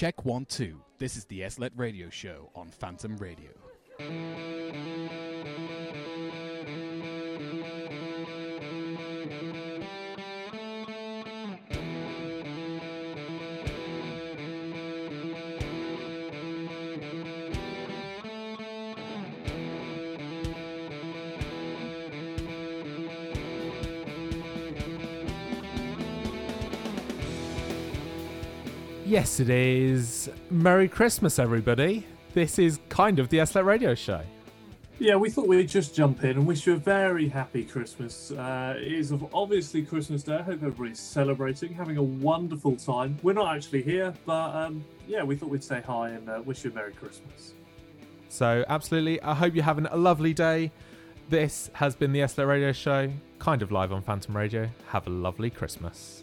Check one, two. This is the SLET Radio Show on Phantom Radio. Yes, it is. Merry Christmas, everybody. This is kind of the SLET Radio Show. Yeah, we thought we'd just jump in and wish you a very happy Christmas. Uh, it is obviously Christmas Day. I hope everybody's celebrating, having a wonderful time. We're not actually here, but um, yeah, we thought we'd say hi and uh, wish you a Merry Christmas. So, absolutely, I hope you're having a lovely day. This has been the SLET Radio Show, kind of live on Phantom Radio. Have a lovely Christmas.